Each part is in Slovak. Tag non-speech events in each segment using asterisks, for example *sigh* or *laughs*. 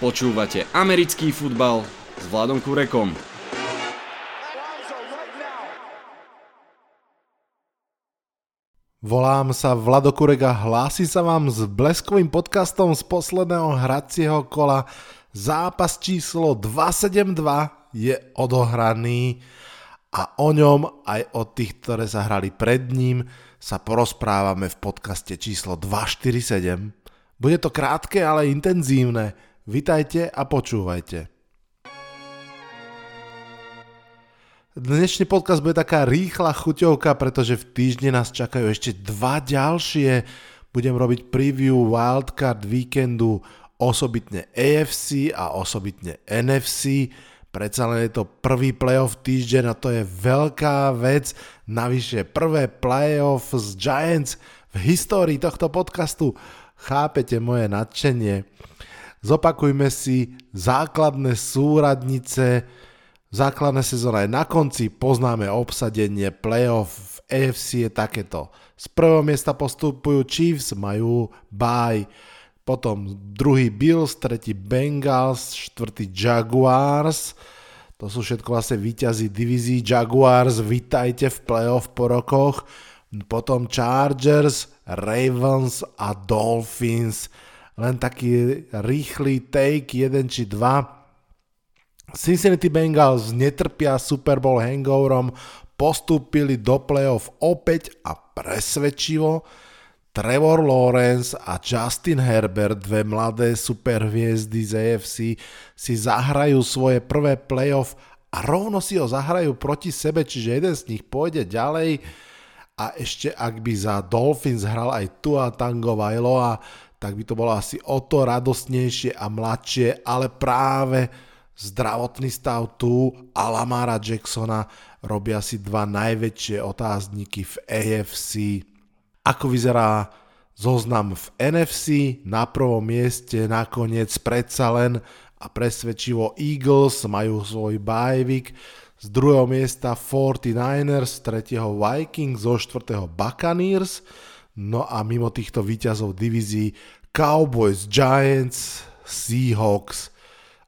Počúvate americký futbal s Vladom Kurekom. Volám sa Vlado Kurek a hlási sa vám s bleskovým podcastom z posledného hracieho kola. Zápas číslo 272 je odohraný a o ňom aj o tých, ktoré sa hrali pred ním, sa porozprávame v podcaste číslo 247. Bude to krátke, ale intenzívne. Vitajte a počúvajte. Dnešný podcast bude taká rýchla chuťovka, pretože v týždni nás čakajú ešte dva ďalšie. Budem robiť preview wildcard víkendu osobitne AFC a osobitne NFC. Predsa len je to prvý playoff týždeň a to je veľká vec. Navyše prvé playoff z Giants v histórii tohto podcastu. Chápete moje nadšenie. Zopakujme si základné súradnice, Základná sezóna je na konci, poznáme obsadenie playoff. V AFC je takéto. Z prvého miesta postupujú Chiefs, majú bye, potom druhý Bills, tretí Bengals, štvrtý Jaguars, to sú všetko vlastne výťazí divízií Jaguars, vitajte v playoff po rokoch, potom Chargers, Ravens a Dolphins, len taký rýchly take, jeden či dva, Cincinnati Bengals netrpia Super Bowl hangoverom, postúpili do playoff opäť a presvedčivo. Trevor Lawrence a Justin Herbert, dve mladé superhviezdy z AFC, si zahrajú svoje prvé playoff a rovno si ho zahrajú proti sebe, čiže jeden z nich pôjde ďalej a ešte ak by za Dolphins hral aj Tua Tango Vailoa, tak by to bolo asi o to radostnejšie a mladšie, ale práve zdravotný stav tu a Lamara Jacksona robia si dva najväčšie otázniky v AFC. Ako vyzerá zoznam v NFC? Na prvom mieste nakoniec predsa len a presvedčivo Eagles majú svoj bajvik, z druhého miesta 49ers, z tretieho Vikings, zo štvrtého Buccaneers, no a mimo týchto výťazov divízií Cowboys, Giants, Seahawks,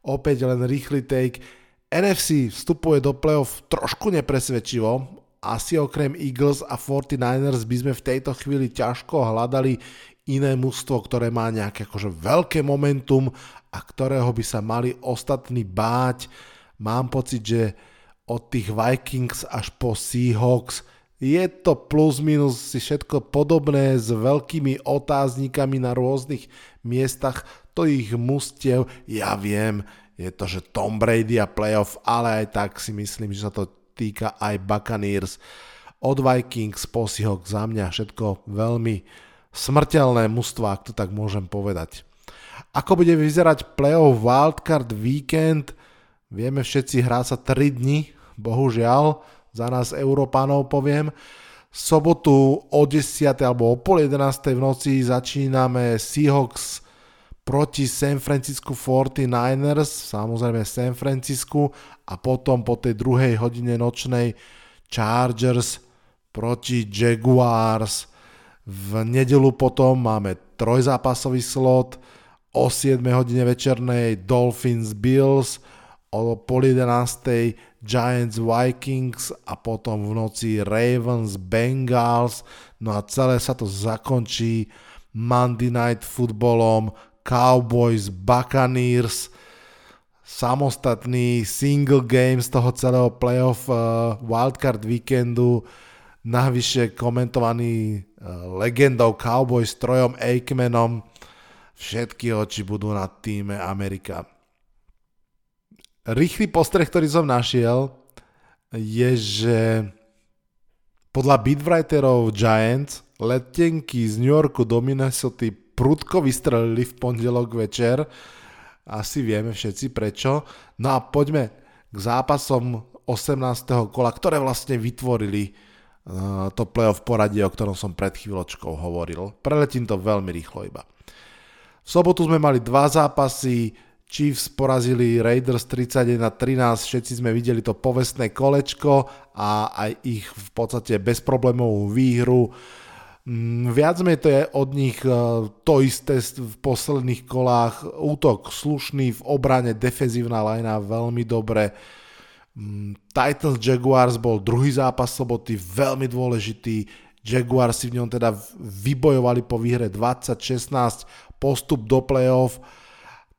Opäť len rýchly take. NFC vstupuje do playoff trošku nepresvedčivo. Asi okrem Eagles a 49ers by sme v tejto chvíli ťažko hľadali iné mužstvo, ktoré má nejaké akože veľké momentum a ktorého by sa mali ostatní báť. Mám pocit, že od tých Vikings až po Seahawks je to plus minus si všetko podobné s veľkými otáznikami na rôznych miestach to ich mustiev, ja viem, je to, že Tom Brady a playoff, ale aj tak si myslím, že sa to týka aj Buccaneers. Od Vikings po Seahawks za mňa všetko veľmi smrteľné mužstva, ak to tak môžem povedať. Ako bude vyzerať playoff wildcard weekend, vieme všetci, hrá sa 3 dni, bohužiaľ, za nás Európanov poviem. Sobotu o 10. alebo o pol 11. v noci začíname Seahawks proti San Francisco 49ers, samozrejme San Francisco a potom po tej druhej hodine nočnej Chargers proti Jaguars. V nedelu potom máme trojzápasový slot, o 7 hodine večernej Dolphins Bills, o pol 11. Giants Vikings a potom v noci Ravens Bengals. No a celé sa to zakončí Monday Night Footballom, Cowboys, Buccaneers, samostatný single game z toho celého playoff uh, wildcard víkendu, navyše komentovaný uh, legendou Cowboys Trojom Aikmanom. Všetky oči budú na týme Amerika. Rýchly postreh, ktorý som našiel, je, že podľa beatwriterov Giants letenky z New Yorku do Minnesota prudko vystrelili v pondelok večer. Asi vieme všetci prečo. No a poďme k zápasom 18. kola, ktoré vlastne vytvorili uh, to playoff poradie, o ktorom som pred chvíľočkou hovoril. Preletím to veľmi rýchlo iba. V sobotu sme mali dva zápasy, Chiefs porazili Raiders 31-13, všetci sme videli to povestné kolečko a aj ich v podstate bezproblémovú výhru Mm, viac menej to je od nich e, to isté v posledných kolách. Útok slušný, v obrane defenzívna lajna veľmi dobre. Mm, Titans Jaguars bol druhý zápas soboty, veľmi dôležitý. Jaguars si v ňom teda vybojovali po výhre 20-16 postup do playoff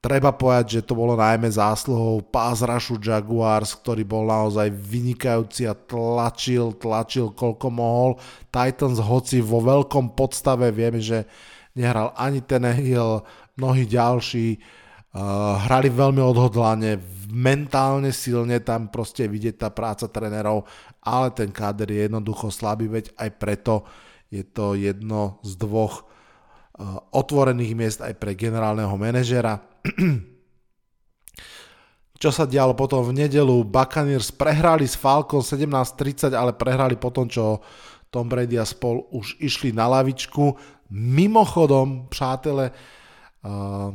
Treba povedať, že to bolo najmä zásluhou pás rašu Jaguars, ktorý bol naozaj vynikajúci a tlačil, tlačil koľko mohol. Titans, hoci vo veľkom podstave, vieme, že nehral ani ten Hill, mnohí ďalší, uh, hrali veľmi odhodlane, mentálne silne, tam proste vidieť tá práca trénerov, ale ten káder je jednoducho slabý, veď aj preto je to jedno z dvoch otvorených miest aj pre generálneho manažera *clears throat* Čo sa dialo potom v nedelu? Buccaneers prehrali s Falcon 17-30, ale prehrali potom, čo Tom Brady a spol už išli na lavičku. Mimochodom, přátelé, uh,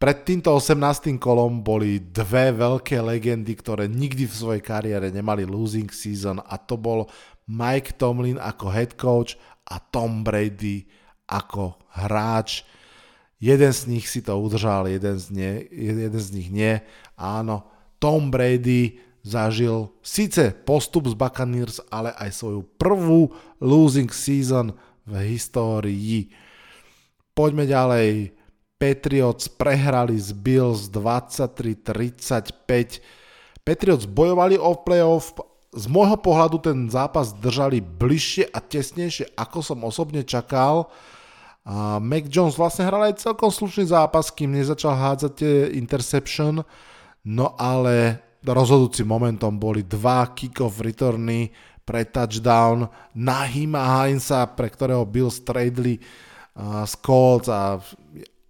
pred týmto 18. kolom boli dve veľké legendy, ktoré nikdy v svojej kariére nemali losing season a to bol Mike Tomlin ako head coach a Tom Brady ako hráč. Jeden z nich si to udržal, jeden z, nie, jeden z nich nie. Áno, Tom Brady zažil síce postup z Buccaneers, ale aj svoju prvú losing season v histórii. Poďme ďalej. Patriots prehrali z Bills 23-35. Patriots bojovali o playoff. Z môjho pohľadu ten zápas držali bližšie a tesnejšie, ako som osobne čakal. A Mac Jones vlastne hral aj celkom slušný zápas, kým nezačal hádzať tie interception, no ale rozhodujúcim momentom boli dva kick-off returny pre touchdown Nahima Heinza, pre ktorého Bill stradli uh, Colts a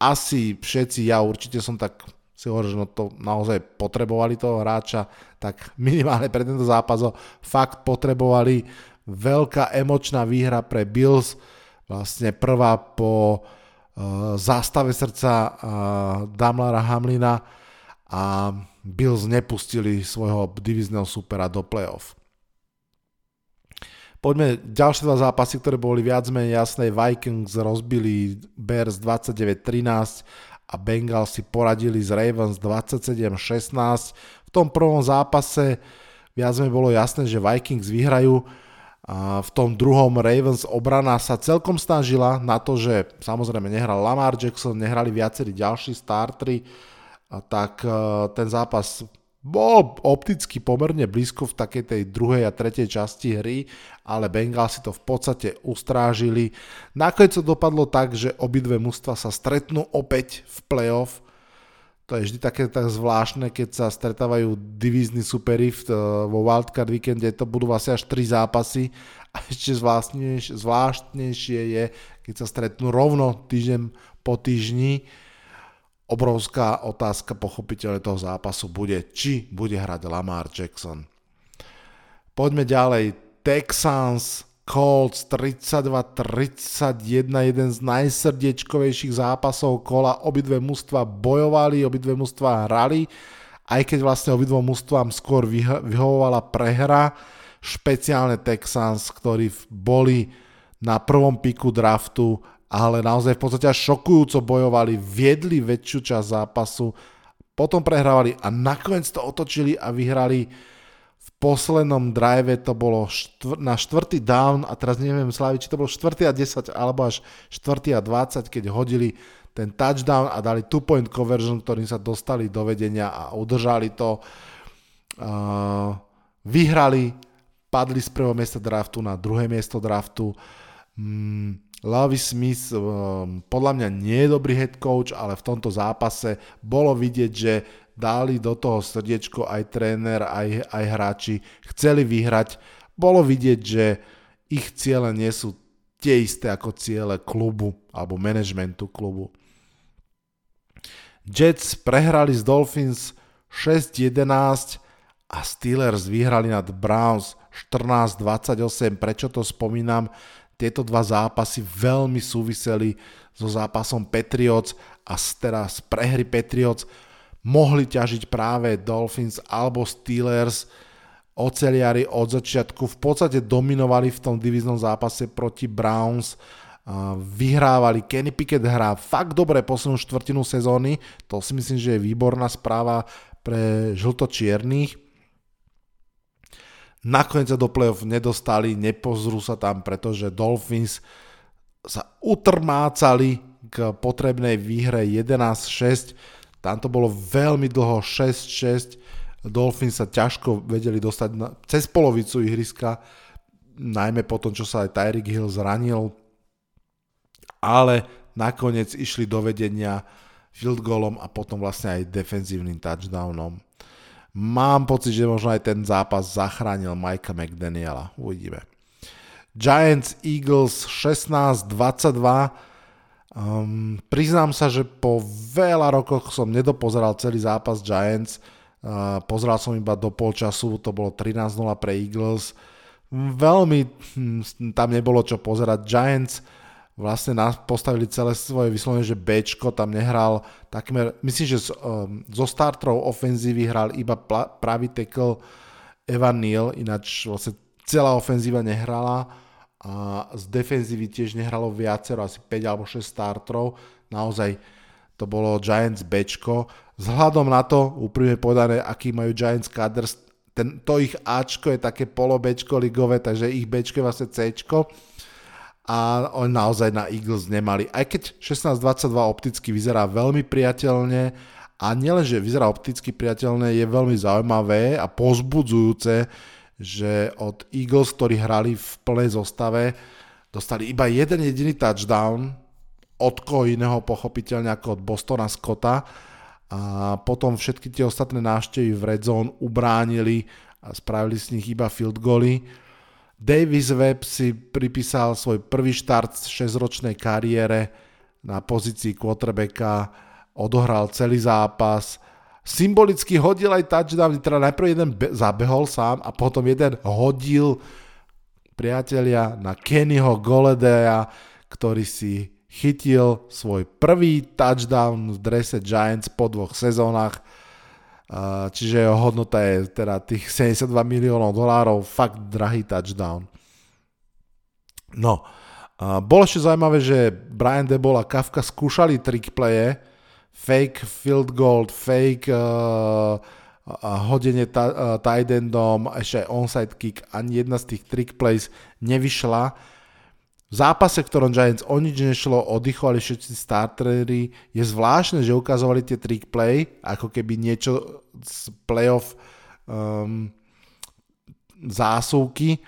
asi všetci, ja určite som tak si hovoril, že no to naozaj potrebovali toho hráča, tak minimálne pre tento zápas ho fakt potrebovali. Veľká emočná výhra pre Bills, vlastne prvá po uh, zástave srdca uh, Damlara Hamlina a Bills nepustili svojho divizného supera do playoff. Poďme ďalšie dva zápasy, ktoré boli viac menej jasné. Vikings rozbili Bears 29-13 a Bengals si poradili z Ravens 27-16. V tom prvom zápase viac menej bolo jasné, že Vikings vyhrajú v tom druhom Ravens obrana sa celkom snažila na to, že samozrejme nehral Lamar Jackson, nehrali viacerí ďalší startri, tak e, ten zápas bol opticky pomerne blízko v takej tej druhej a tretej časti hry, ale Bengals si to v podstate ustrážili. Nakoniec to dopadlo tak, že obidve mužstva sa stretnú opäť v playoff to je vždy také tak zvláštne, keď sa stretávajú divízni superi v, vo Wildcard víkende, to budú vlastne až tri zápasy a ešte zvláštnejšie, zvláštnejšie je, keď sa stretnú rovno týždeň po týždni. Obrovská otázka pochopiteľne toho zápasu bude, či bude hrať Lamar Jackson. Poďme ďalej. Texans Colts 32-31, jeden z najsrdiečkovejších zápasov kola. Obidve mužstva bojovali, obidve mužstva hrali, aj keď vlastne obidvom mužstvám skôr vyhovovala prehra. Špeciálne Texans, ktorí boli na prvom piku draftu, ale naozaj v podstate šokujúco bojovali, viedli väčšiu časť zápasu, potom prehrávali a nakoniec to otočili a vyhrali poslednom drive to bolo štvr, na štvrtý down a teraz neviem Slavi, či to bolo štvrtý a 10 alebo až štvrtý a 20, keď hodili ten touchdown a dali two point conversion, ktorým sa dostali do vedenia a udržali to. Uh, vyhrali, padli z prvého miesta draftu na druhé miesto draftu. Um, Lovey Smith um, podľa mňa nie je dobrý head coach, ale v tomto zápase bolo vidieť, že dali do toho srdiečko aj tréner, aj, aj hráči, chceli vyhrať. Bolo vidieť, že ich ciele nie sú tie isté ako ciele klubu alebo managementu klubu. Jets prehrali z Dolphins 6-11 a Steelers vyhrali nad Browns 14-28. Prečo to spomínam? Tieto dva zápasy veľmi súviseli so zápasom Patriots a teraz prehry Patriots mohli ťažiť práve Dolphins alebo Steelers. oceliari od začiatku v podstate dominovali v tom diviznom zápase proti Browns, vyhrávali, Kenny Pickett hrá fakt dobre poslednú štvrtinu sezóny, to si myslím, že je výborná správa pre žlto-čiernych. Nakoniec sa do playoff nedostali, nepozrú sa tam, pretože Dolphins sa utrmácali k potrebnej výhre 11-6. Tam to bolo veľmi dlho 6-6 Dolphins sa ťažko vedeli dostať na, cez polovicu ihriska, najmä po tom, čo sa aj Tyreek Hill zranil, ale nakoniec išli do vedenia field goalom a potom vlastne aj defenzívnym touchdownom. Mám pocit, že možno aj ten zápas zachránil Mikea McDaniela. Uvidíme. Giants Eagles 16-22. Um, priznám sa, že po veľa rokoch som nedopozeral celý zápas Giants. Pozeral som iba do polčasu, to bolo 13-0 pre Eagles. Veľmi hm, tam nebolo čo pozerať. Giants vlastne postavili celé svoje vyslovene, že Bčko tam nehral takmer, myslím, že um, zo startrov ofenzívy hral iba pravý tackle Evan Neal, ináč vlastne celá ofenzíva nehrala a z defenzívy tiež nehralo viacero, asi 5 alebo 6 startrov. Naozaj to bolo Giants Bčko. Vzhľadom na to, úprimne povedané, aký majú Giants kader, ten, to ich Ačko je také polo Bčko ligové, takže ich Bčko je vlastne Cčko a oni naozaj na Eagles nemali. Aj keď 16-22 opticky vyzerá veľmi priateľne a nielenže vyzerá opticky priateľne, je veľmi zaujímavé a pozbudzujúce, že od Eagles, ktorí hrali v plnej zostave, dostali iba jeden jediný touchdown, od koho iného pochopiteľne ako od Bostona Scotta a potom všetky tie ostatné návštevy v Red Zone ubránili a spravili z nich iba field goly. Davis Webb si pripísal svoj prvý štart v 6-ročnej kariére na pozícii quarterbacka, odohral celý zápas, symbolicky hodil aj touchdown, teda najprv jeden be- zabehol sám a potom jeden hodil priatelia na Kennyho Goledea, ktorý si chytil svoj prvý touchdown v drese Giants po dvoch sezónach, čiže jeho hodnota je teda tých 72 miliónov dolárov, fakt drahý touchdown. No, bolo ešte zaujímavé, že Brian Debol a Kafka skúšali trick playe, fake field goal, fake uh, hodenie ta, uh, tight endom, ešte aj onside kick, ani jedna z tých trick plays nevyšla. V zápase, v ktorom Giants o nič nešlo, oddychovali všetci startery, je zvláštne, že ukazovali tie trick play, ako keby niečo z playoff um, zásuvky,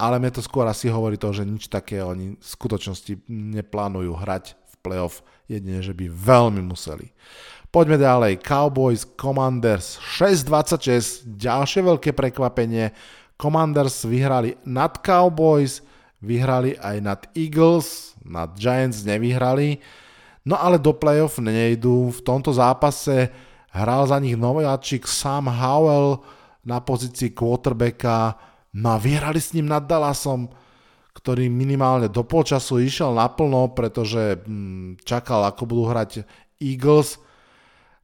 ale mne to skôr asi hovorí to, že nič také oni v skutočnosti neplánujú hrať playoff, jedine, že by veľmi museli. Poďme ďalej. Cowboys Commanders 6-26, ďalšie veľké prekvapenie. Commanders vyhrali nad Cowboys, vyhrali aj nad Eagles, nad Giants nevyhrali, no ale do playoff nejdú. V tomto zápase hral za nich nováčik Sam Howell na pozícii quarterbacka, no a vyhrali s ním nad Dallasom, ktorý minimálne do polčasu išiel naplno, pretože hm, čakal, ako budú hrať Eagles.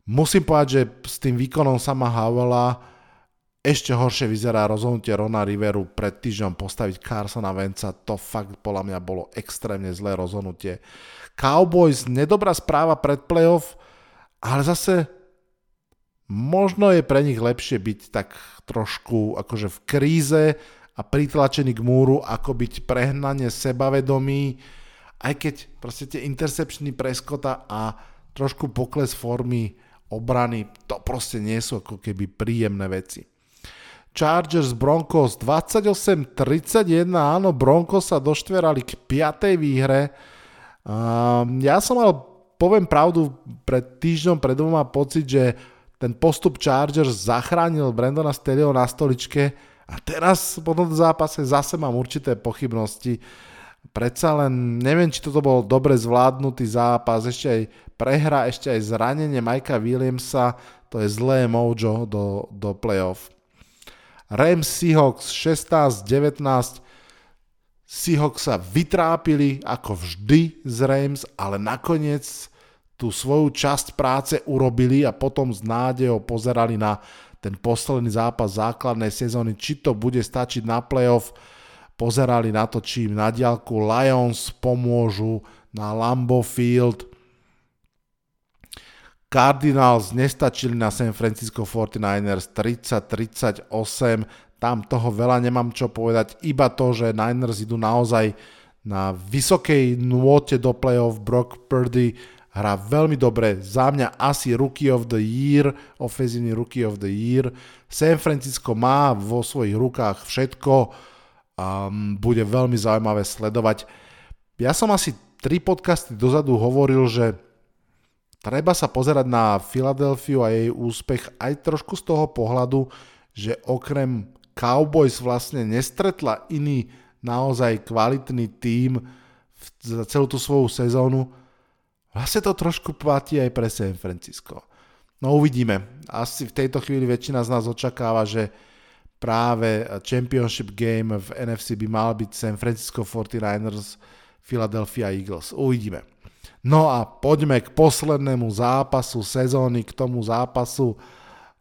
Musím povedať, že s tým výkonom sama Howella ešte horšie vyzerá rozhodnutie Rona Riveru pred týždňom postaviť Carsona Venca. To fakt podľa mňa bolo extrémne zlé rozhodnutie. Cowboys, nedobrá správa pred playoff, ale zase možno je pre nich lepšie byť tak trošku akože v kríze a pritlačený k múru, ako byť prehnane sebavedomý, aj keď proste tie intercepčný preskota a trošku pokles formy obrany, to proste nie sú ako keby príjemné veci. Chargers Broncos 28-31, áno, Broncos sa doštverali k 5. výhre. Um, ja som mal, poviem pravdu, pred týždňom, pred dvoma pocit, že ten postup Chargers zachránil Brandona Stelio na stoličke a teraz po tomto zápase zase mám určité pochybnosti. Predsa len neviem, či toto bol dobre zvládnutý zápas, ešte aj prehra, ešte aj zranenie Majka Williamsa, to je zlé mojo do, do playoff. Rams Seahawks 16-19. Seahawks sa vytrápili ako vždy z Rams, ale nakoniec tú svoju časť práce urobili a potom s nádejou pozerali na ten posledný zápas základnej sezóny, či to bude stačiť na playoff. Pozerali na to, či im na diálku Lions pomôžu na Lambo Field. Cardinals nestačili na San Francisco 49ers 30-38, tam toho veľa nemám čo povedať, iba to, že Niners idú naozaj na vysokej nôte do playoff, Brock Purdy hrá veľmi dobre, za mňa asi Rookie of the Year, ofenzívny Rookie of the Year. San Francisco má vo svojich rukách všetko a bude veľmi zaujímavé sledovať. Ja som asi tri podcasty dozadu hovoril, že treba sa pozerať na Filadelfiu a jej úspech aj trošku z toho pohľadu, že okrem Cowboys vlastne nestretla iný naozaj kvalitný tím za celú tú svoju sezónu. Vlastne to trošku platí aj pre San Francisco. No uvidíme. Asi v tejto chvíli väčšina z nás očakáva, že práve championship game v NFC by mal byť San Francisco 49ers Philadelphia Eagles. Uvidíme. No a poďme k poslednému zápasu sezóny, k tomu zápasu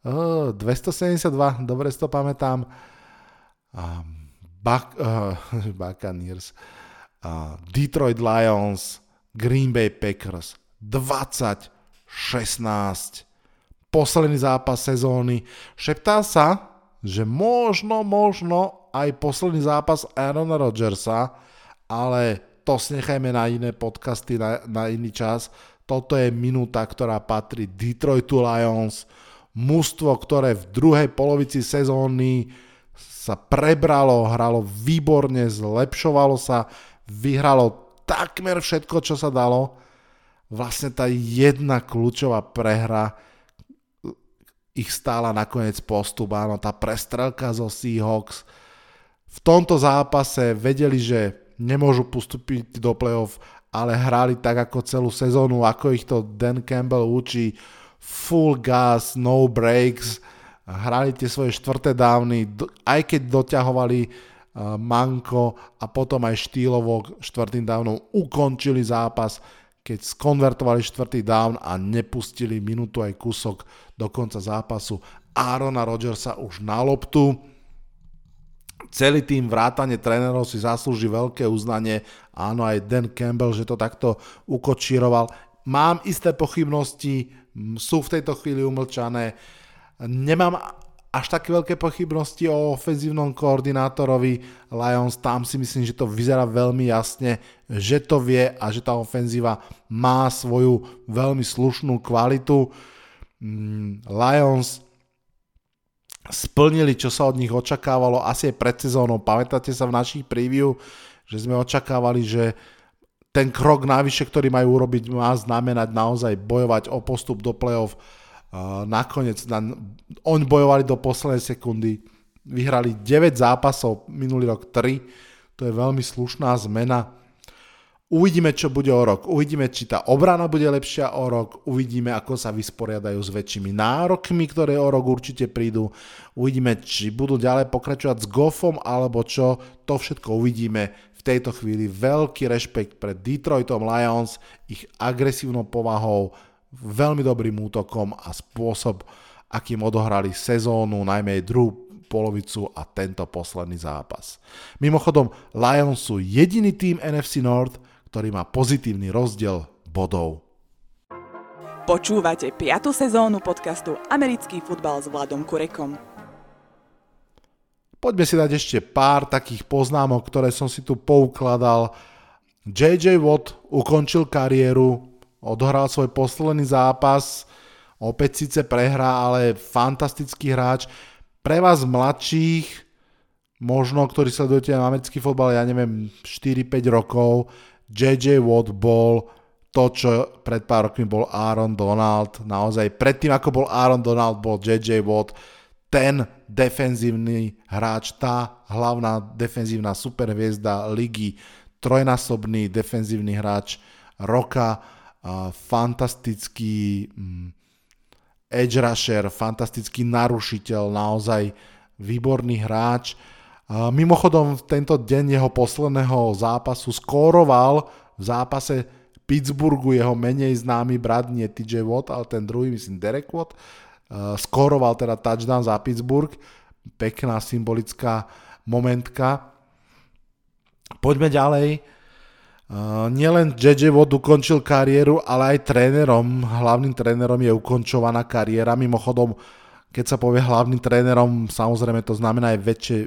uh, 272, dobre si to pamätám. Um, Buc- uh, *laughs* Buccaneers, uh, Detroit Lions, Green Bay Packers 20-16. Posledný zápas sezóny. Šeptá sa, že možno, možno aj posledný zápas Aarona Rodgersa, ale to snechajme na iné podcasty, na, na iný čas. Toto je minúta, ktorá patrí Detroitu Lions, mužstvo, ktoré v druhej polovici sezóny sa prebralo, hralo výborne, zlepšovalo sa, vyhralo takmer všetko, čo sa dalo. Vlastne tá jedna kľúčová prehra ich stála nakoniec postup, áno, tá prestrelka zo Seahawks. V tomto zápase vedeli, že nemôžu postúpiť do playoff, ale hrali tak ako celú sezónu, ako ich to Dan Campbell učí, full gas, no breaks, hrali tie svoje štvrté dávny, aj keď doťahovali Manko a potom aj štýlovo štvrtým dávnom ukončili zápas, keď skonvertovali štvrtý down a nepustili minútu aj kúsok do konca zápasu. Aarona Rodgersa už na loptu, celý tým vrátane trénerov si zaslúži veľké uznanie. Áno, aj Dan Campbell, že to takto ukočíroval. Mám isté pochybnosti, sú v tejto chvíli umlčané. Nemám až také veľké pochybnosti o ofenzívnom koordinátorovi Lions, tam si myslím, že to vyzerá veľmi jasne, že to vie a že tá ofenzíva má svoju veľmi slušnú kvalitu. Mm, Lions splnili, čo sa od nich očakávalo asi aj pred sezónou. Pamätáte sa v našich preview, že sme očakávali, že ten krok navyše, ktorý majú urobiť, má znamenať naozaj bojovať o postup do play-off. Nakoniec oni bojovali do poslednej sekundy, vyhrali 9 zápasov, minulý rok 3, to je veľmi slušná zmena Uvidíme, čo bude o rok. Uvidíme, či tá obrana bude lepšia o rok. Uvidíme, ako sa vysporiadajú s väčšími nárokmi, ktoré o rok určite prídu. Uvidíme, či budú ďalej pokračovať s Goffom alebo čo. To všetko uvidíme. V tejto chvíli veľký rešpekt pred Detroitom Lions, ich agresívnou povahou, veľmi dobrým útokom a spôsob, akým odohrali sezónu, najmä druhú polovicu a tento posledný zápas. Mimochodom, Lions sú jediný tým NFC North, ktorý má pozitívny rozdiel bodov. Počúvate 5. sezónu podcastu Americký futbal s Vladom Kurekom. Poďme si dať ešte pár takých poznámok, ktoré som si tu poukladal. JJ Watt ukončil kariéru, odohral svoj posledný zápas, opäť síce prehrá, ale fantastický hráč. Pre vás mladších, možno ktorí sledujete americký fotbal, ja neviem, 4-5 rokov, JJ Watt bol to, čo pred pár rokmi bol Aaron Donald. Naozaj predtým, ako bol Aaron Donald, bol JJ Watt ten defenzívny hráč, tá hlavná defenzívna superhviezda ligy, trojnásobný defenzívny hráč roka, fantastický mm, edge rusher, fantastický narušiteľ, naozaj výborný hráč. Mimochodom, v tento deň jeho posledného zápasu skóroval v zápase Pittsburghu jeho menej známy brat, nie TJ Watt, ale ten druhý, myslím Derek Watt, skóroval teda touchdown za Pittsburgh. Pekná symbolická momentka. Poďme ďalej. Uh, nielen JJ Watt ukončil kariéru, ale aj trénerom, hlavným trénerom je ukončovaná kariéra. Mimochodom, keď sa povie hlavným trénerom, samozrejme to znamená aj väčšie,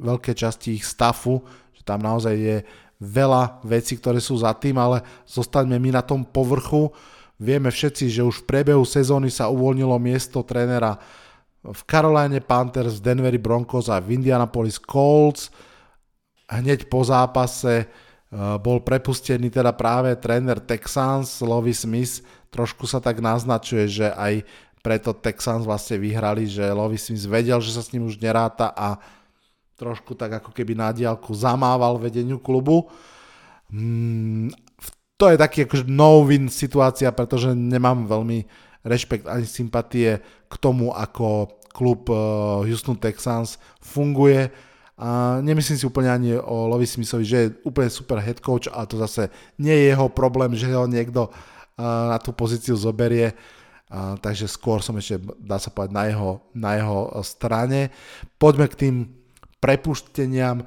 veľké časti ich stafu, že tam naozaj je veľa vecí, ktoré sú za tým, ale zostaňme my na tom povrchu. Vieme všetci, že už v priebehu sezóny sa uvoľnilo miesto trénera v Caroline Panthers, v Denveri Broncos a v Indianapolis Colts. Hneď po zápase bol prepustený teda práve tréner Texans, Lovie Smith, trošku sa tak naznačuje, že aj preto Texans vlastne vyhrali, že Lovie Smith vedel, že sa s ním už neráta a trošku tak ako keby na diálku zamával vedeniu klubu. Hmm, to je taký akože no-win situácia, pretože nemám veľmi rešpekt ani sympatie k tomu, ako klub eh, Houston Texans funguje a nemyslím si úplne ani o Lovi Smithovi, že je úplne super head coach, ale to zase nie je jeho problém, že ho niekto na tú pozíciu zoberie. A, takže skôr som ešte, dá sa povedať, na jeho, na jeho strane. Poďme k tým prepušteniam.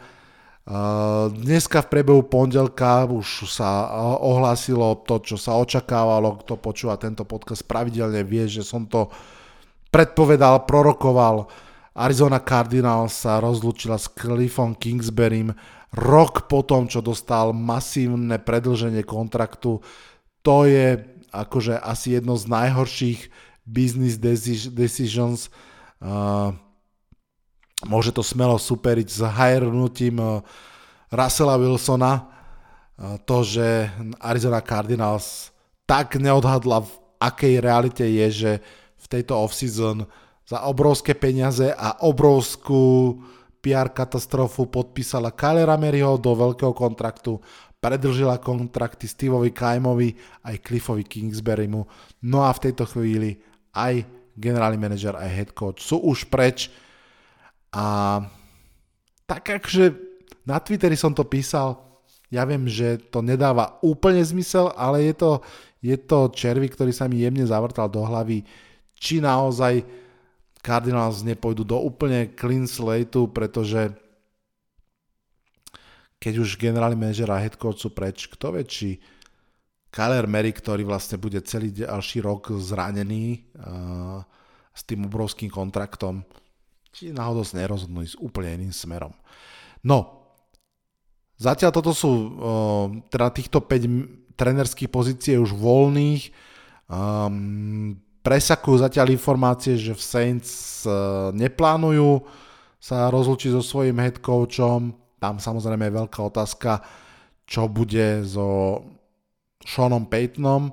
Dneska v priebehu pondelka už sa ohlásilo to, čo sa očakávalo. Kto počúva tento podcast pravidelne vie, že som to predpovedal, prorokoval Arizona Cardinals sa rozlúčila s Cliffom Kingsberrym rok potom, čo dostal masívne predlženie kontraktu. To je akože asi jedno z najhorších business decisions. Môže to smelo superiť s hirnutím uh, Russella Wilsona. To, že Arizona Cardinals tak neodhadla, v akej realite je, že v tejto offseason season za obrovské peniaze a obrovskú PR katastrofu podpísala Kylera Maryho do veľkého kontraktu, predržila kontrakty Steveovi Kaimovi aj Cliffovi Kingsburymu. No a v tejto chvíli aj generálny manažer, aj head coach sú už preč. A tak akže na Twitteri som to písal, ja viem, že to nedáva úplne zmysel, ale je to, je to červy, ktorý sa mi jemne zavrtal do hlavy, či naozaj Cardinals nepôjdu do úplne clean slate, pretože keď už generálny manažer a head coach sú preč, kto vie, či Kyler Mary, ktorý vlastne bude celý ďalší rok zranený uh, s tým obrovským kontraktom, či náhodou sa nerozhodnú ísť úplne iným smerom. No, zatiaľ toto sú uh, teda týchto 5 trenerských pozícií už voľných. Um, presakujú zatiaľ informácie, že v Saints e, neplánujú sa rozlučiť so svojím head coachom. Tam samozrejme je veľká otázka, čo bude so Seanom Paytonom. E,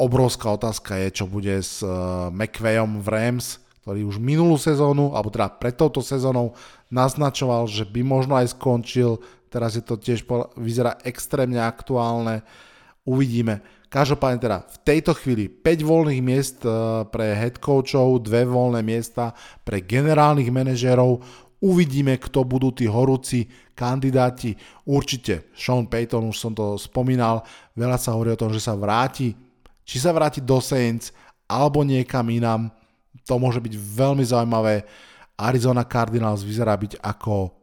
obrovská otázka je, čo bude s e, McVayom v Rams, ktorý už minulú sezónu, alebo teda pred touto sezónou naznačoval, že by možno aj skončil. Teraz je to tiež vyzerá extrémne aktuálne. Uvidíme. Každopádne teda v tejto chvíli 5 voľných miest eh, pre head coachov, dve voľné miesta pre generálnych manažérov. Uvidíme, kto budú tí horúci kandidáti. Určite Sean Payton, už som to spomínal, veľa sa hovorí o tom, že sa vráti. Či sa vráti do Saints alebo niekam inám, to môže byť veľmi zaujímavé. Arizona Cardinals vyzerá byť ako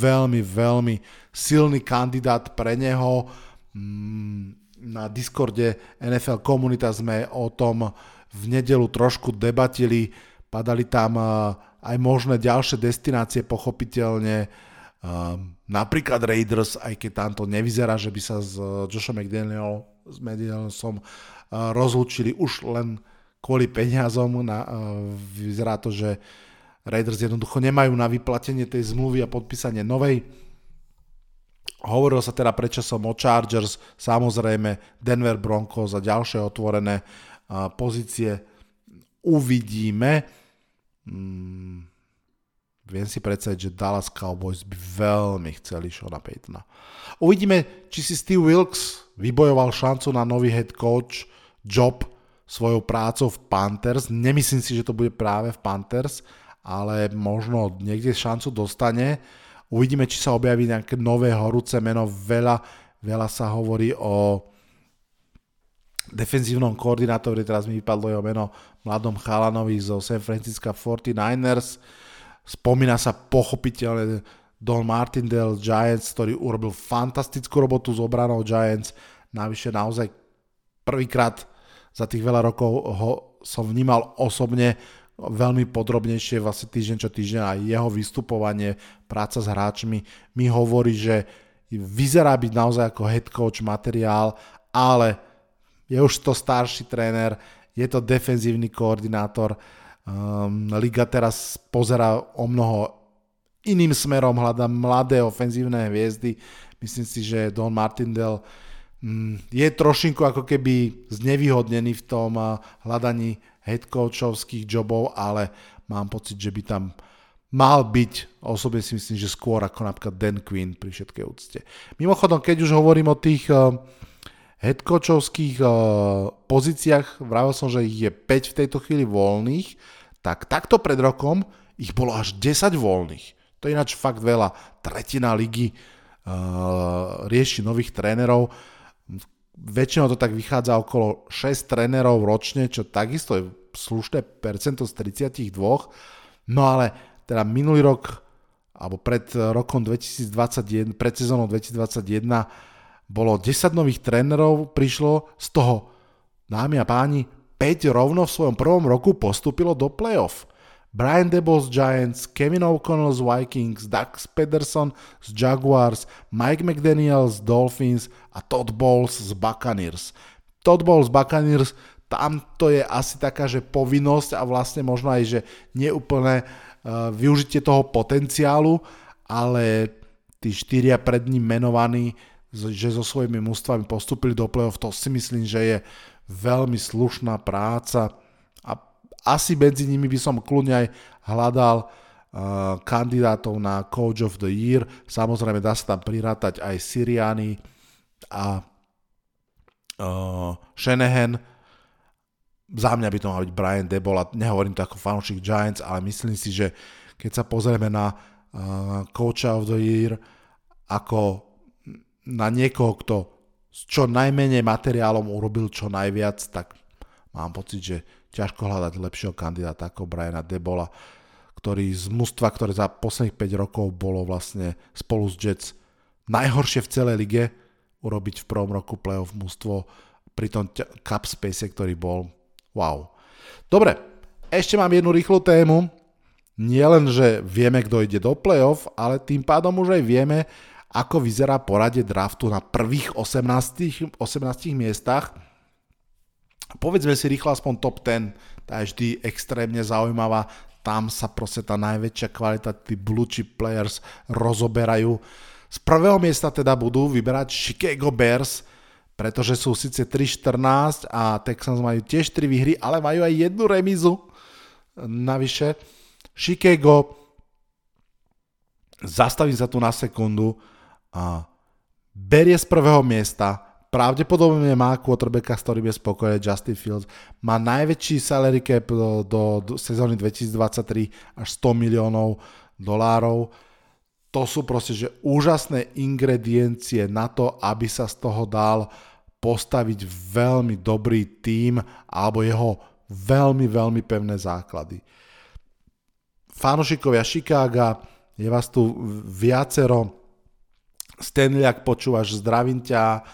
veľmi, veľmi silný kandidát pre neho. Mm, na Discorde NFL komunita sme o tom v nedelu trošku debatili, padali tam eh, aj možné ďalšie destinácie pochopiteľne, eh, napríklad Raiders, aj keď tam to nevyzerá, že by sa s eh, Joshom McDaniel, s McDanielsom rozlúčili už len kvôli peniazom. Na, vyzerá to, že Raiders jednoducho nemajú na vyplatenie tej zmluvy a podpísanie novej Hovorilo sa teda predčasom o Chargers, samozrejme Denver Broncos a ďalšie otvorené pozície. Uvidíme. Hmm, viem si predstaviť, že Dallas Cowboys by veľmi chceli Shona Paytona. Uvidíme, či si Steve Wilkes vybojoval šancu na nový head coach job svojou prácou v Panthers. Nemyslím si, že to bude práve v Panthers, ale možno niekde šancu dostane. Uvidíme, či sa objaví nejaké nové horúce meno. Veľa, veľa sa hovorí o defenzívnom koordinátorovi, teraz mi vypadlo jeho meno, mladom Chalanovi zo San Francisco 49ers. Spomína sa pochopiteľne Don Martindale Giants, ktorý urobil fantastickú robotu s obranou Giants. Navyše naozaj prvýkrát za tých veľa rokov ho som vnímal osobne veľmi podrobnejšie vlastne týždeň čo týždeň a jeho vystupovanie, práca s hráčmi. Mi hovorí, že vyzerá byť naozaj ako head coach materiál, ale je už to starší tréner, je to defenzívny koordinátor, um, liga teraz pozera o mnoho iným smerom, hľadá mladé ofenzívne hviezdy, myslím si, že Don Martindale um, je trošinku ako keby znevýhodnený v tom uh, hľadaní head coachovských jobov, ale mám pocit, že by tam mal byť, osobne si myslím, že skôr ako napríklad Dan Quinn pri všetkej úcte. Mimochodom, keď už hovorím o tých uh, head coachovských uh, pozíciách, vravil som, že ich je 5 v tejto chvíli voľných, tak takto pred rokom ich bolo až 10 voľných. To je ináč fakt veľa. Tretina ligy uh, rieši nových trénerov. Väčšinou to tak vychádza okolo 6 trénerov ročne, čo takisto je slušné percento z 32. No ale teda minulý rok, alebo pred rokom 2021, pred sezónou 2021 bolo 10 nových trénerov, prišlo z toho, dámy a páni, 5 rovno v svojom prvom roku postúpilo do playoff. Brian Debo z Giants, Kevin O'Connell z Vikings, Doug Pederson z Jaguars, Mike McDaniel z Dolphins a Todd Bowles z Buccaneers. Todd Bowles z Buccaneers, tam to je asi taká, že povinnosť a vlastne možno aj, že neúplné uh, využitie toho potenciálu, ale tí štyria pred ním menovaní, že so svojimi mústvami postupili do play-off, to si myslím, že je veľmi slušná práca asi medzi nimi by som kľudne aj hľadal uh, kandidátov na Coach of the Year. Samozrejme dá sa tam prirátať aj Siriani a uh, Shanahan. Za mňa by to mal byť Brian Debola, nehovorím to ako fanúšik Giants, ale myslím si, že keď sa pozrieme na uh, Coach of the Year ako na niekoho, kto s čo najmenej materiálom urobil čo najviac, tak mám pocit, že ťažko hľadať lepšieho kandidáta ako Briana Debola, ktorý z mužstva, ktoré za posledných 5 rokov bolo vlastne spolu s Jets najhoršie v celej lige, urobiť v prvom roku playoff mužstvo pri tom cup space, ktorý bol. Wow. Dobre, ešte mám jednu rýchlu tému. Nie že vieme, kto ide do playoff, ale tým pádom už aj vieme, ako vyzerá poradie draftu na prvých 18, 18 miestach Povedzme si rýchlo aspoň top 10, tá je vždy extrémne zaujímavá, tam sa proste tá najväčšia kvalita, tí blue chip players rozoberajú. Z prvého miesta teda budú vyberať Chicago Bears, pretože sú síce 3-14 a Texans majú tiež 3 výhry, ale majú aj jednu remizu navyše. Chicago, zastavím sa tu na sekundu, a berie z prvého miesta pravdepodobne má quarterbacka, s ktorým je spokojný Justin Fields. Má najväčší salary cap do, do, do sezóny 2023 až 100 miliónov dolárov. To sú proste že úžasné ingrediencie na to, aby sa z toho dal postaviť veľmi dobrý tím alebo jeho veľmi, veľmi pevné základy. Fanošikovia Chicaga, je vás tu viacero. Stanley, ak počúvaš, zdravím ťa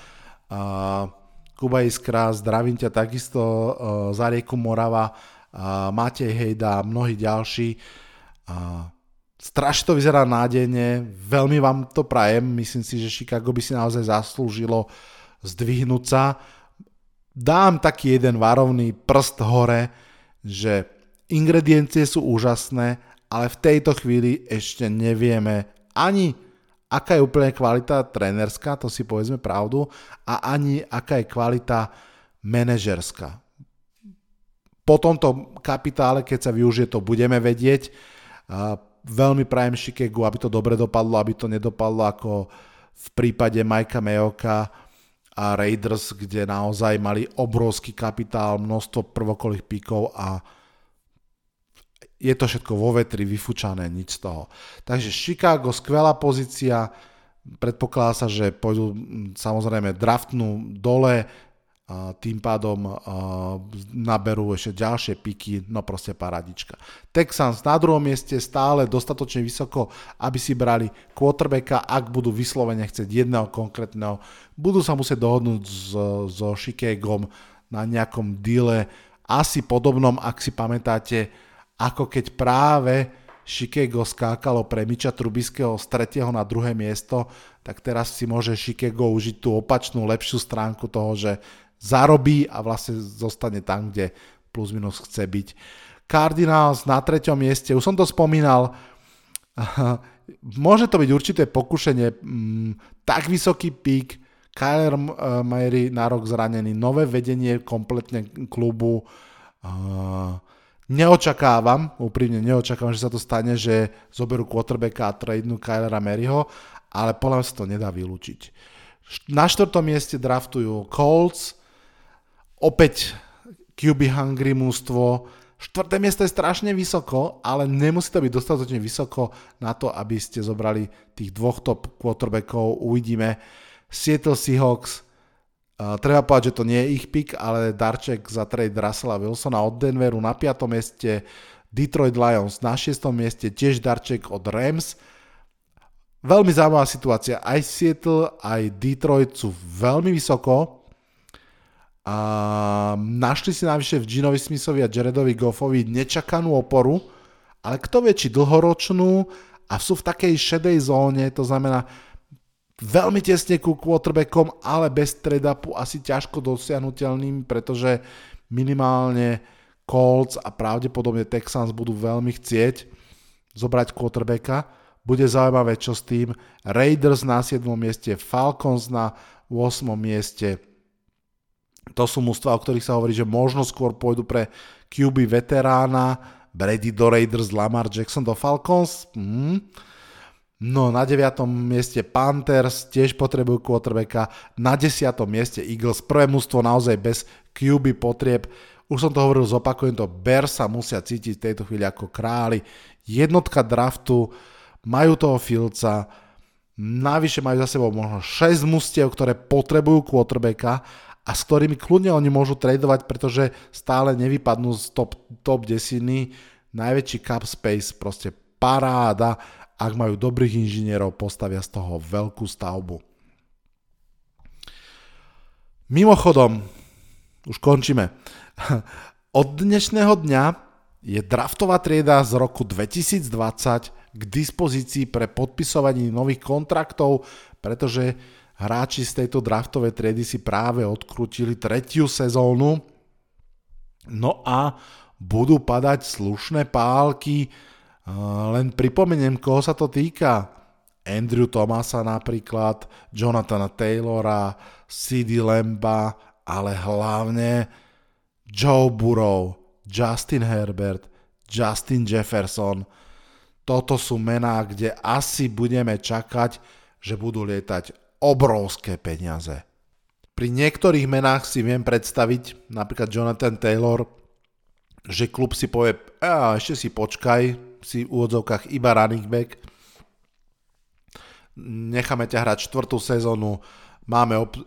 Kuba Iskra, zdravím ťa takisto e, za rieku Morava, Matej Hejda mnohí ďalší. Strašne to vyzerá nádejne, veľmi vám to prajem, myslím si, že Chicago by si naozaj zaslúžilo zdvihnúť sa. Dám taký jeden varovný prst hore, že ingrediencie sú úžasné, ale v tejto chvíli ešte nevieme ani aká je úplne kvalita trénerská, to si povedzme pravdu, a ani aká je kvalita manažerská. Po tomto kapitále, keď sa využije, to budeme vedieť. Veľmi prajem Chicago, aby to dobre dopadlo, aby to nedopadlo ako v prípade Majka Mayoka a Raiders, kde naozaj mali obrovský kapitál, množstvo prvokolých píkov a je to všetko vo vetri, vyfúčané, nič z toho. Takže Chicago, skvelá pozícia, predpokladá sa, že pôjdu samozrejme draftnú dole a tým pádom uh, naberú ešte ďalšie piky, no proste paradička. Texans na druhom mieste stále dostatočne vysoko, aby si brali quarterbacka, ak budú vyslovene chcieť jedného konkrétneho, budú sa musieť dohodnúť so, Chicagom na nejakom deale, asi podobnom, ak si pamätáte, ako keď práve Chicago skákalo pre Miča Trubiského z tretieho na druhé miesto, tak teraz si môže Chicago užiť tú opačnú, lepšiu stránku toho, že zarobí a vlastne zostane tam, kde plus minus chce byť. Cardinals na treťom mieste, už som to spomínal, *laughs* môže to byť určité pokušenie, mm, tak vysoký pík, Kyler eh, Mary na rok zranený, nové vedenie kompletne klubu, uh, neočakávam, úprimne neočakávam, že sa to stane, že zoberú quarterbacka a tradenú Kylera Maryho, ale podľa sa to nedá vylúčiť. Na štvrtom mieste draftujú Colts, opäť QB hungry mústvo. Štvrté miesto je strašne vysoko, ale nemusí to byť dostatočne vysoko na to, aby ste zobrali tých dvoch top quarterbackov. Uvidíme. Seattle Seahawks, uh, treba povedať, že to nie je ich pick, ale darček za trade Russella Wilsona od Denveru na 5. mieste. Detroit Lions na 6. mieste, tiež darček od Rams. Veľmi zaujímavá situácia. Aj Seattle, aj Detroit sú veľmi vysoko a našli si navyše v Ginovi Smithovi a Jaredovi Goffovi nečakanú oporu, ale kto vie, či dlhoročnú a sú v takej šedej zóne, to znamená veľmi tesne ku quarterbackom, ale bez trade-upu asi ťažko dosiahnutelným, pretože minimálne Colts a pravdepodobne Texans budú veľmi chcieť zobrať quarterbacka. Bude zaujímavé, čo s tým. Raiders na 7. mieste, Falcons na 8. mieste, to sú mústva, o ktorých sa hovorí, že možno skôr pôjdu pre QB veterána, Brady do Raiders, Lamar Jackson do Falcons. Mm. No na 9. mieste Panthers tiež potrebujú quarterbacka. Na 10. mieste Eagles. Prvé mústvo naozaj bez QB potrieb. Už som to hovoril, zopakujem to. Bears sa musia cítiť v tejto chvíli ako králi. Jednotka draftu, majú toho Filca, navyše majú za sebou možno 6 mustiev, ktoré potrebujú quarterbacka a s ktorými kľudne oni môžu tradovať, pretože stále nevypadnú z top, top desiny. Najväčší cap space, proste paráda. Ak majú dobrých inžinierov, postavia z toho veľkú stavbu. Mimochodom, už končíme. *laughs* Od dnešného dňa je draftová trieda z roku 2020 k dispozícii pre podpisovanie nových kontraktov, pretože hráči z tejto draftovej triedy si práve odkrutili tretiu sezónu. No a budú padať slušné pálky. Len pripomeniem, koho sa to týka. Andrew Thomasa napríklad, Jonathana Taylora, CD Lemba, ale hlavne Joe Burrow, Justin Herbert, Justin Jefferson. Toto sú mená, kde asi budeme čakať, že budú lietať obrovské peniaze. Pri niektorých menách si viem predstaviť, napríklad Jonathan Taylor, že klub si povie, a ešte si počkaj, si v úvodzovkách iba running back, necháme ťa hrať čtvrtú sezónu, máme op- e,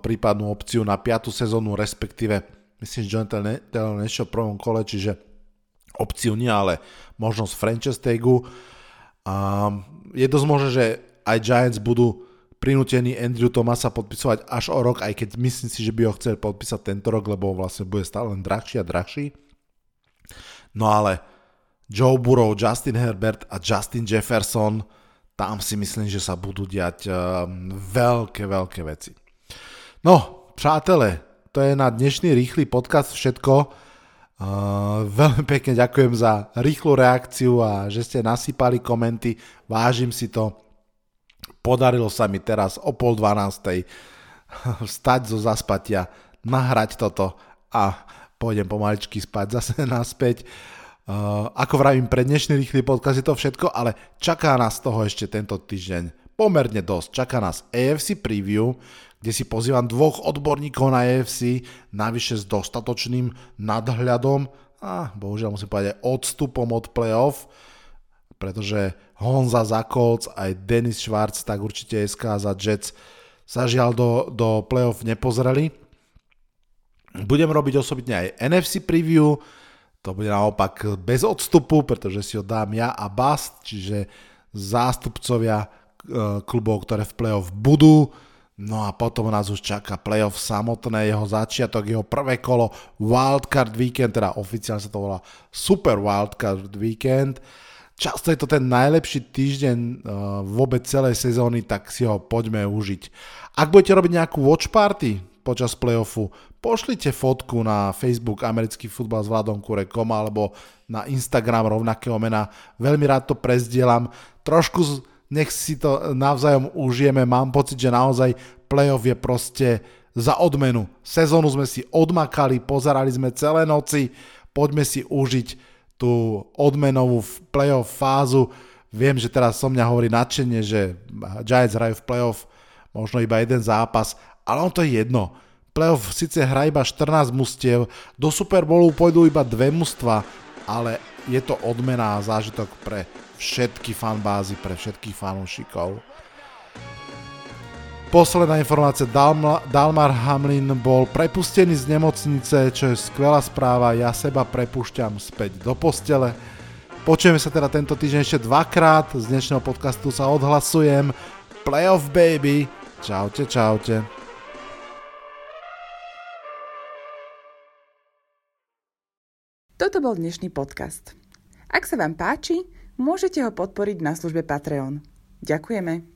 prípadnú opciu na piatú sezónu, respektíve myslím, že Jonathan Taylor nešiel v prvom kole, čiže opciu nie, ale možnosť franchise tagu. A je dosť možné, že aj Giants budú prinútený Andrew Thomasa podpisovať až o rok, aj keď myslím si, že by ho chcel podpísať tento rok, lebo vlastne bude stále len drahší a drahší. No ale Joe Burrow, Justin Herbert a Justin Jefferson, tam si myslím, že sa budú diať uh, veľké, veľké veci. No, přátelé, to je na dnešný rýchly podcast všetko. Uh, veľmi pekne ďakujem za rýchlu reakciu a že ste nasypali komenty, vážim si to podarilo sa mi teraz o pol dvanástej *laughs* vstať zo zaspatia, nahrať toto a pôjdem pomaličky spať zase *laughs* naspäť. Uh, ako vravím, pre dnešný rýchly podcast je to všetko, ale čaká nás toho ešte tento týždeň pomerne dosť. Čaká nás AFC Preview, kde si pozývam dvoch odborníkov na AFC, navyše s dostatočným nadhľadom a bohužiaľ musím povedať odstupom od playoff pretože Honza za Colts, aj Dennis Schwartz, tak určite SK za Jets sa žiaľ do, do playoff nepozreli. Budem robiť osobitne aj NFC preview, to bude naopak bez odstupu, pretože si ho dám ja a Bast, čiže zástupcovia e, klubov, ktoré v playoff budú. No a potom nás už čaká playoff samotné, jeho začiatok, jeho prvé kolo, Wildcard Weekend, teda oficiálne sa to volá Super Wildcard Weekend. Často je to ten najlepší týždeň uh, vôbec celej sezóny, tak si ho poďme užiť. Ak budete robiť nejakú watch party počas playoffu, pošlite fotku na Facebook Americký futbal s Vladom Kurekom alebo na Instagram rovnakého mena. Veľmi rád to prezdielam. Trošku nech si to navzájom užijeme. Mám pocit, že naozaj playoff je proste za odmenu. Sezónu sme si odmakali, pozerali sme celé noci, poďme si užiť tú odmenovú playoff fázu. Viem, že teraz som mňa hovorí nadšenie, že Giants hrajú v playoff možno iba jeden zápas, ale on to je jedno. Playoff síce hrá iba 14 mustiev, do Super Bowlu pôjdu iba dve mužstva, ale je to odmena a zážitok pre všetky fanbázy, pre všetkých fanúšikov. Posledná informácia, Dalmar Hamlin bol prepustený z nemocnice, čo je skvelá správa, ja seba prepúšťam späť do postele. Počujeme sa teda tento týždeň ešte dvakrát, z dnešného podcastu sa odhlasujem. Playoff baby, čaute, čaute. Toto bol dnešný podcast. Ak sa vám páči, môžete ho podporiť na službe Patreon. Ďakujeme.